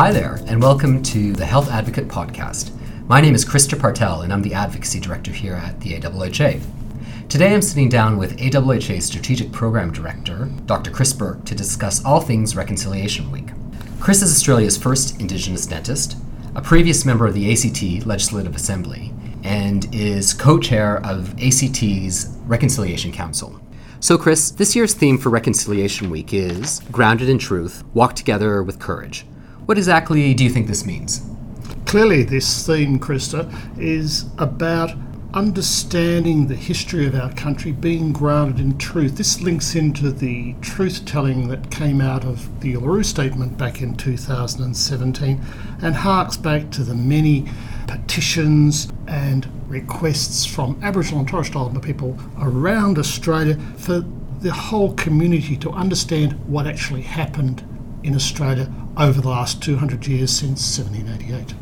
Hi there, and welcome to the Health Advocate Podcast. My name is Krister Partel, and I'm the Advocacy Director here at the AHHA. Today I'm sitting down with AHHA's Strategic Program Director, Dr. Chris Bourke, to discuss all things Reconciliation Week. Chris is Australia's first Indigenous dentist, a previous member of the ACT Legislative Assembly, and is co chair of ACT's Reconciliation Council. So, Chris, this year's theme for Reconciliation Week is Grounded in Truth, Walk Together with Courage. What exactly do you think this means? Clearly, this theme, Krister, is about understanding the history of our country, being grounded in truth. This links into the truth telling that came out of the Uluru Statement back in 2017 and harks back to the many petitions and requests from Aboriginal and Torres Strait Islander people around Australia for the whole community to understand what actually happened in Australia over the last 200 years since 1788.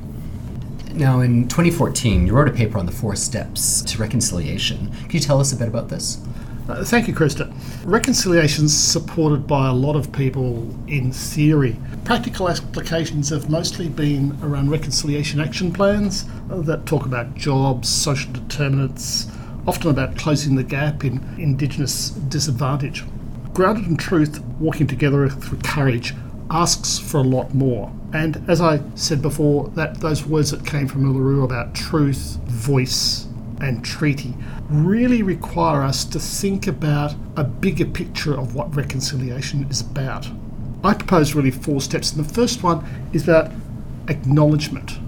Now, in 2014, you wrote a paper on the four steps to reconciliation. Can you tell us a bit about this? Uh, thank you, Krister. Reconciliation is supported by a lot of people in theory. Practical applications have mostly been around reconciliation action plans uh, that talk about jobs, social determinants, often about closing the gap in Indigenous disadvantage. Grounded in truth, walking together through courage asks for a lot more. And as I said before, that those words that came from Uluru about truth, voice, and treaty really require us to think about a bigger picture of what reconciliation is about. I propose really four steps, and the first one is about acknowledgement,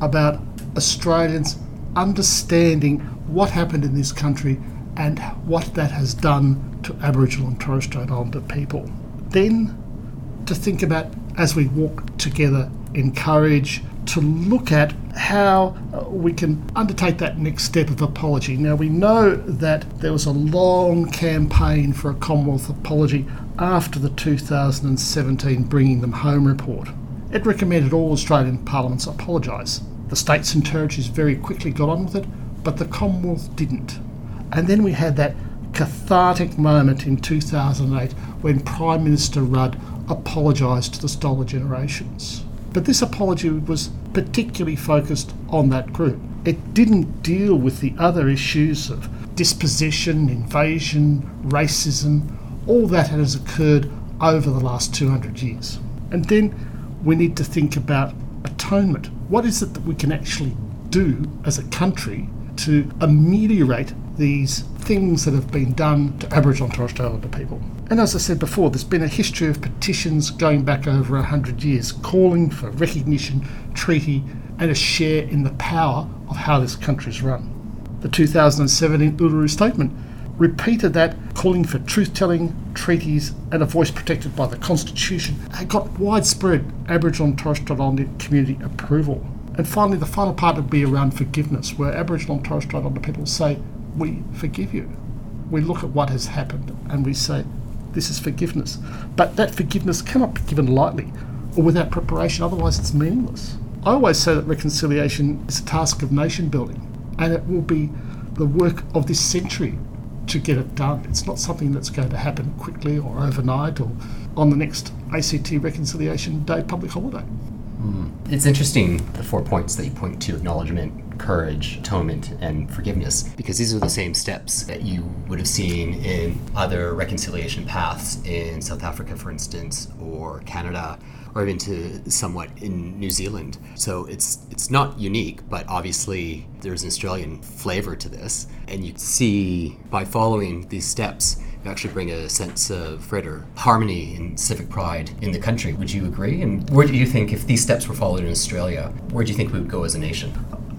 about Australians understanding what happened in this country and what that has done to Aboriginal and Torres Strait Islander people. Then to think about as we walk together, encourage to look at how uh, we can undertake that next step of apology. Now, we know that there was a long campaign for a Commonwealth apology after the 2017 Bringing Them Home report. It recommended all Australian parliaments apologise. The states and territories very quickly got on with it, but the Commonwealth didn't. And then we had that cathartic moment in 2008 when Prime Minister Rudd apologised to the Stolen generations. But this apology was particularly focused on that group. It didn't deal with the other issues of dispossession, invasion, racism, all that has occurred over the last 200 years. And then we need to think about atonement. What is it that we can actually do as a country to ameliorate these things that have been done to Aboriginal and Torres Strait Islander people. And as I said before, there's been a history of petitions going back over 100 years calling for recognition, treaty, and a share in the power of how this country is run. The 2017 Uluru Statement repeated that, calling for truth telling, treaties, and a voice protected by the Constitution, and got widespread Aboriginal and Torres Strait Islander community approval. And finally, the final part would be around forgiveness, where Aboriginal and Torres Strait Islander people say, We forgive you. We look at what has happened and we say, This is forgiveness. But that forgiveness cannot be given lightly or without preparation, otherwise, it's meaningless. I always say that reconciliation is a task of nation building, and it will be the work of this century to get it done. It's not something that's going to happen quickly or overnight or on the next ACT Reconciliation Day public holiday. Mm. It's interesting the four points that you point to acknowledgement, courage, atonement, and forgiveness, because these are the same steps that you would have seen in other reconciliation paths in South Africa, for instance, or Canada, or even to somewhat in New Zealand. So it's it's not unique, but obviously there's an Australian flavor to this, and you see by following these steps you actually bring a sense of greater harmony and civic pride in the country. Would you agree? And where do you think, if these steps were followed in Australia, where do you think we would go as a nation?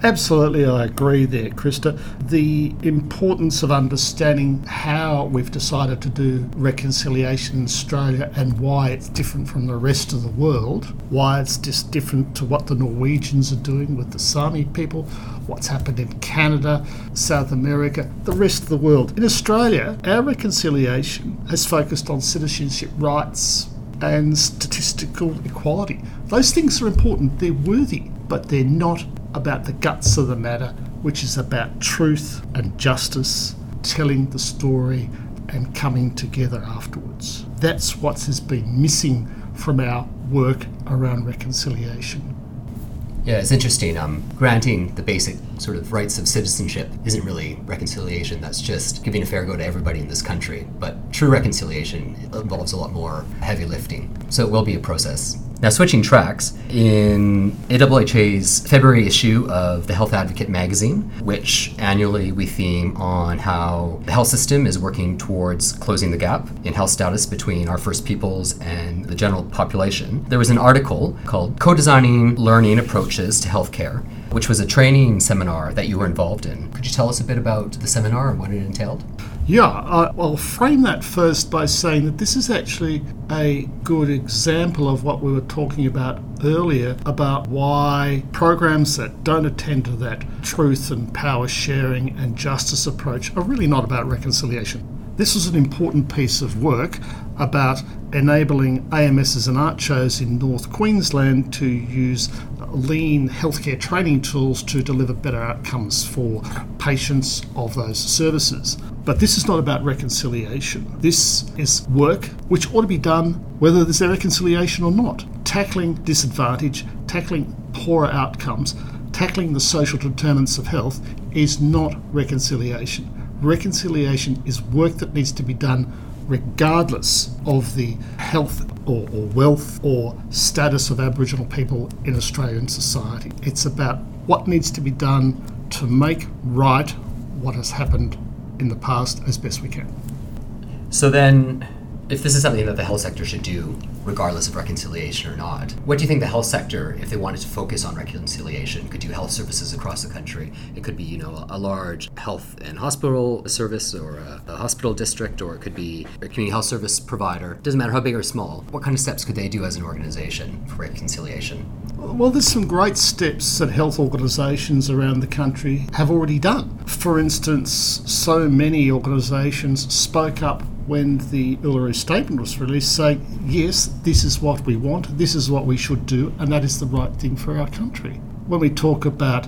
Absolutely, I agree there, Krister. The importance of understanding how we've decided to do reconciliation in Australia and why it's different from the rest of the world, why it's just different to what the Norwegians are doing with the Sami people, what's happened in Canada, South America, the rest of the world. In Australia, our reconciliation has focused on citizenship rights and statistical equality. Those things are important, they're worthy, but they're not about the guts of the matter, which is about truth and justice, telling the story and coming together afterwards. That's what has been missing from our work around reconciliation. Yeah, it's interesting. Um, granting the basic sort of rights of citizenship isn't really reconciliation. That's just giving a fair go to everybody in this country. But true reconciliation involves a lot more heavy lifting. So it will be a process. Now, switching tracks, in AHHA's February issue of the Health Advocate magazine, which annually we theme on how the health system is working towards closing the gap in health status between our First Peoples and the general population, there was an article called Co Designing Learning Approaches to Healthcare, which was a training seminar that you were involved in. Could you tell us a bit about the seminar and what it entailed? Yeah, I, will frame that first by saying that this is actually a good example of what we were talking about earlier about why programs that don't attend to that truth and power sharing and justice approach are really not about reconciliation. This was an important piece of work about enabling AMSs and ACCHOs in North Queensland to use lean healthcare training tools to deliver better outcomes for patients of those services. But this is not about reconciliation. This is work which ought to be done whether there's a reconciliation or not. Tackling disadvantage, tackling poorer outcomes, tackling the social determinants of health is not reconciliation. Reconciliation is work that needs to be done regardless of the health or, or, wealth or status of Aboriginal people in Australian society. It's about what needs to be done to make right what has happened in the past as best we can. So then, if this is something that the health sector should do, regardless of reconciliation or not, what do you think the health sector, if they wanted to focus on reconciliation, could do health services across the country? It could be, you know, a large health and hospital service or a, a hospital district, or it could be a community health service provider. Doesn't matter how big or small. What kind of steps could they do as an organization for reconciliation? Well, there's some great steps that health organisations around the country have already done. For instance, so many organisations spoke up when the Uluru Statement was released, saying, yes, this is what we want, this is what we should do, and that is the right thing for our country. When we talk about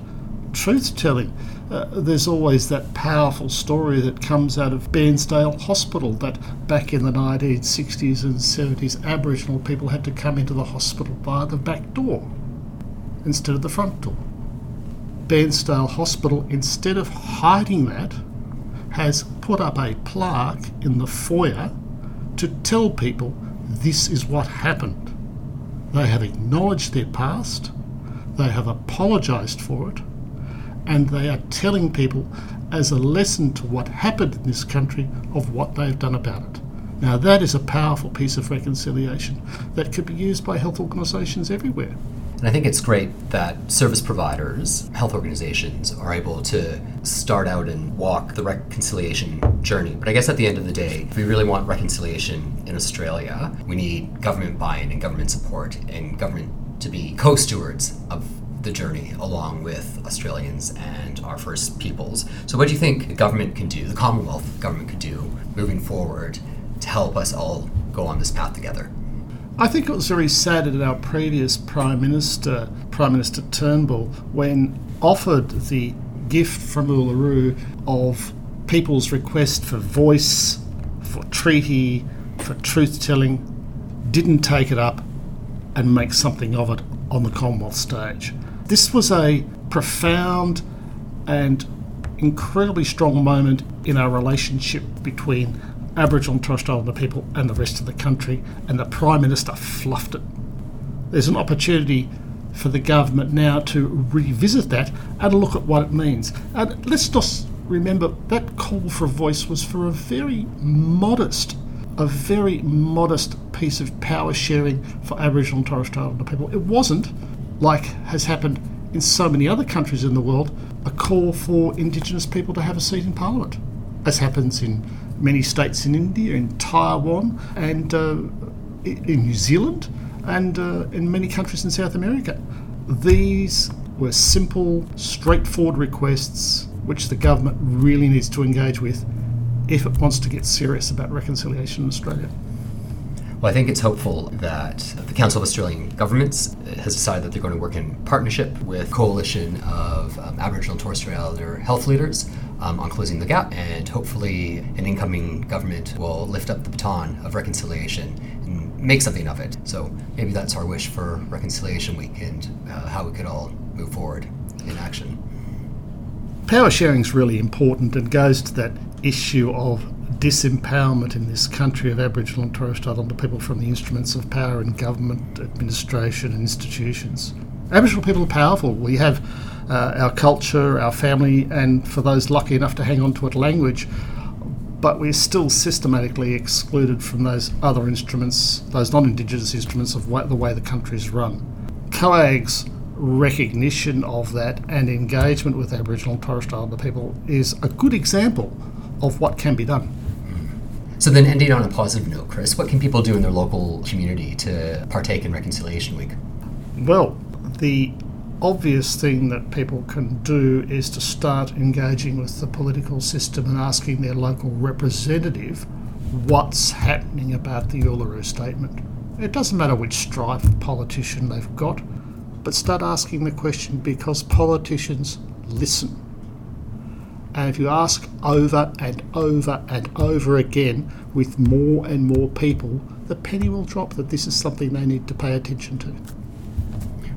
truth telling, uh, there's always that powerful story that comes out of Bairnsdale Hospital that back in the 1960s and 70s, Aboriginal people had to come into the hospital via the back door instead of the front door. Bairnsdale Hospital, instead of hiding that, has put up a plaque in the foyer to tell people this is what happened. They have acknowledged their past, they have apologised for it, and they are telling people as a lesson to what happened in this country of what they've done about it. Now, that is a powerful piece of reconciliation that could be used by health organisations everywhere. And I think it's great that service providers, health organizations, are able to start out and walk the reconciliation journey. But I guess at the end of the day, if we really want reconciliation in Australia, we need government buy in and government support and government to be co stewards of the journey along with Australians and our First Peoples. So, what do you think the government can do, the Commonwealth government could do moving forward to help us all go on this path together? I think it was very sad that our previous Prime Minister, Prime Minister Turnbull, when offered the gift from Uluru of people's request for voice, for treaty, for truth telling, didn't take it up and make something of it on the Commonwealth stage. This was a profound and incredibly strong moment in our relationship between Aboriginal and Torres Strait Islander people and the rest of the country, and the Prime Minister fluffed it. There's an opportunity for the government now to revisit that and look at what it means. And let's just remember that call for a voice was for a very modest, a very modest piece of power sharing for Aboriginal and Torres Strait Islander people. It wasn't, like has happened in so many other countries in the world, a call for Indigenous people to have a seat in Parliament, as happens in many states in India, in Taiwan, and uh, in New Zealand, and uh, in many countries in South America. These were simple, straightforward requests which the government really needs to engage with if it wants to get serious about reconciliation in Australia. Well, I think it's hopeful that the Council of Australian Governments has decided that they're going to work in partnership with coalition of um, Aboriginal and Torres Strait Islander health leaders um, on closing the gap, and hopefully an incoming government will lift up the baton of reconciliation and make something of it. So maybe that's our wish for Reconciliation Week and uh, how we could all move forward in action. Power sharing is really important and goes to that issue of disempowerment in this country of Aboriginal and Torres Strait Islander people from the instruments of power in government, administration, and institutions. Aboriginal people are powerful. We have uh, our culture, our family, and for those lucky enough to hang on to it, language. But we're still systematically excluded from those other instruments, those non Indigenous instruments of the way the country is run. COAG's recognition of that and engagement with Aboriginal and Torres Strait Islander people is a good example of what can be done. So then, ending on a positive note, Chris, what can people do in their local community to partake in Reconciliation Week? Well, the obvious thing that people can do is to start engaging with the political system and asking their local representative what's happening about the Uluru Statement. It doesn't matter which stripe politician they've got, but start asking the question because politicians listen. And if you ask over and over and over again with more and more people, the penny will drop that this is something they need to pay attention to.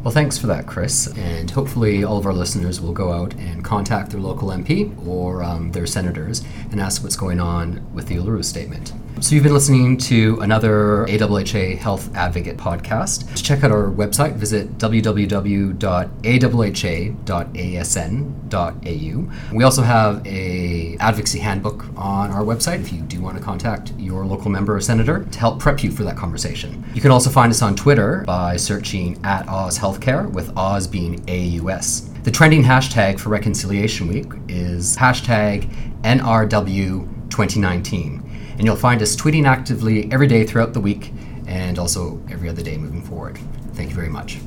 Well, thanks for that, Chris. And hopefully, all of our listeners will go out and contact their local MP or um, their senators and ask what's going on with the Uluru Statement. So, you've been listening to another AHHA Health Advocate podcast. To check out our website, visit www.ahha.asn.au. We also have a advocacy handbook on our website if you do want to contact your local member or senator to help prep you for that conversation. You can also find us on Twitter by searching at Oz Healthcare, with Oz being AUS. The trending hashtag for Reconciliation Week is hashtag NRW2019 and you'll find us tweeting actively every day throughout the week and also every other day moving forward. Thank you very much.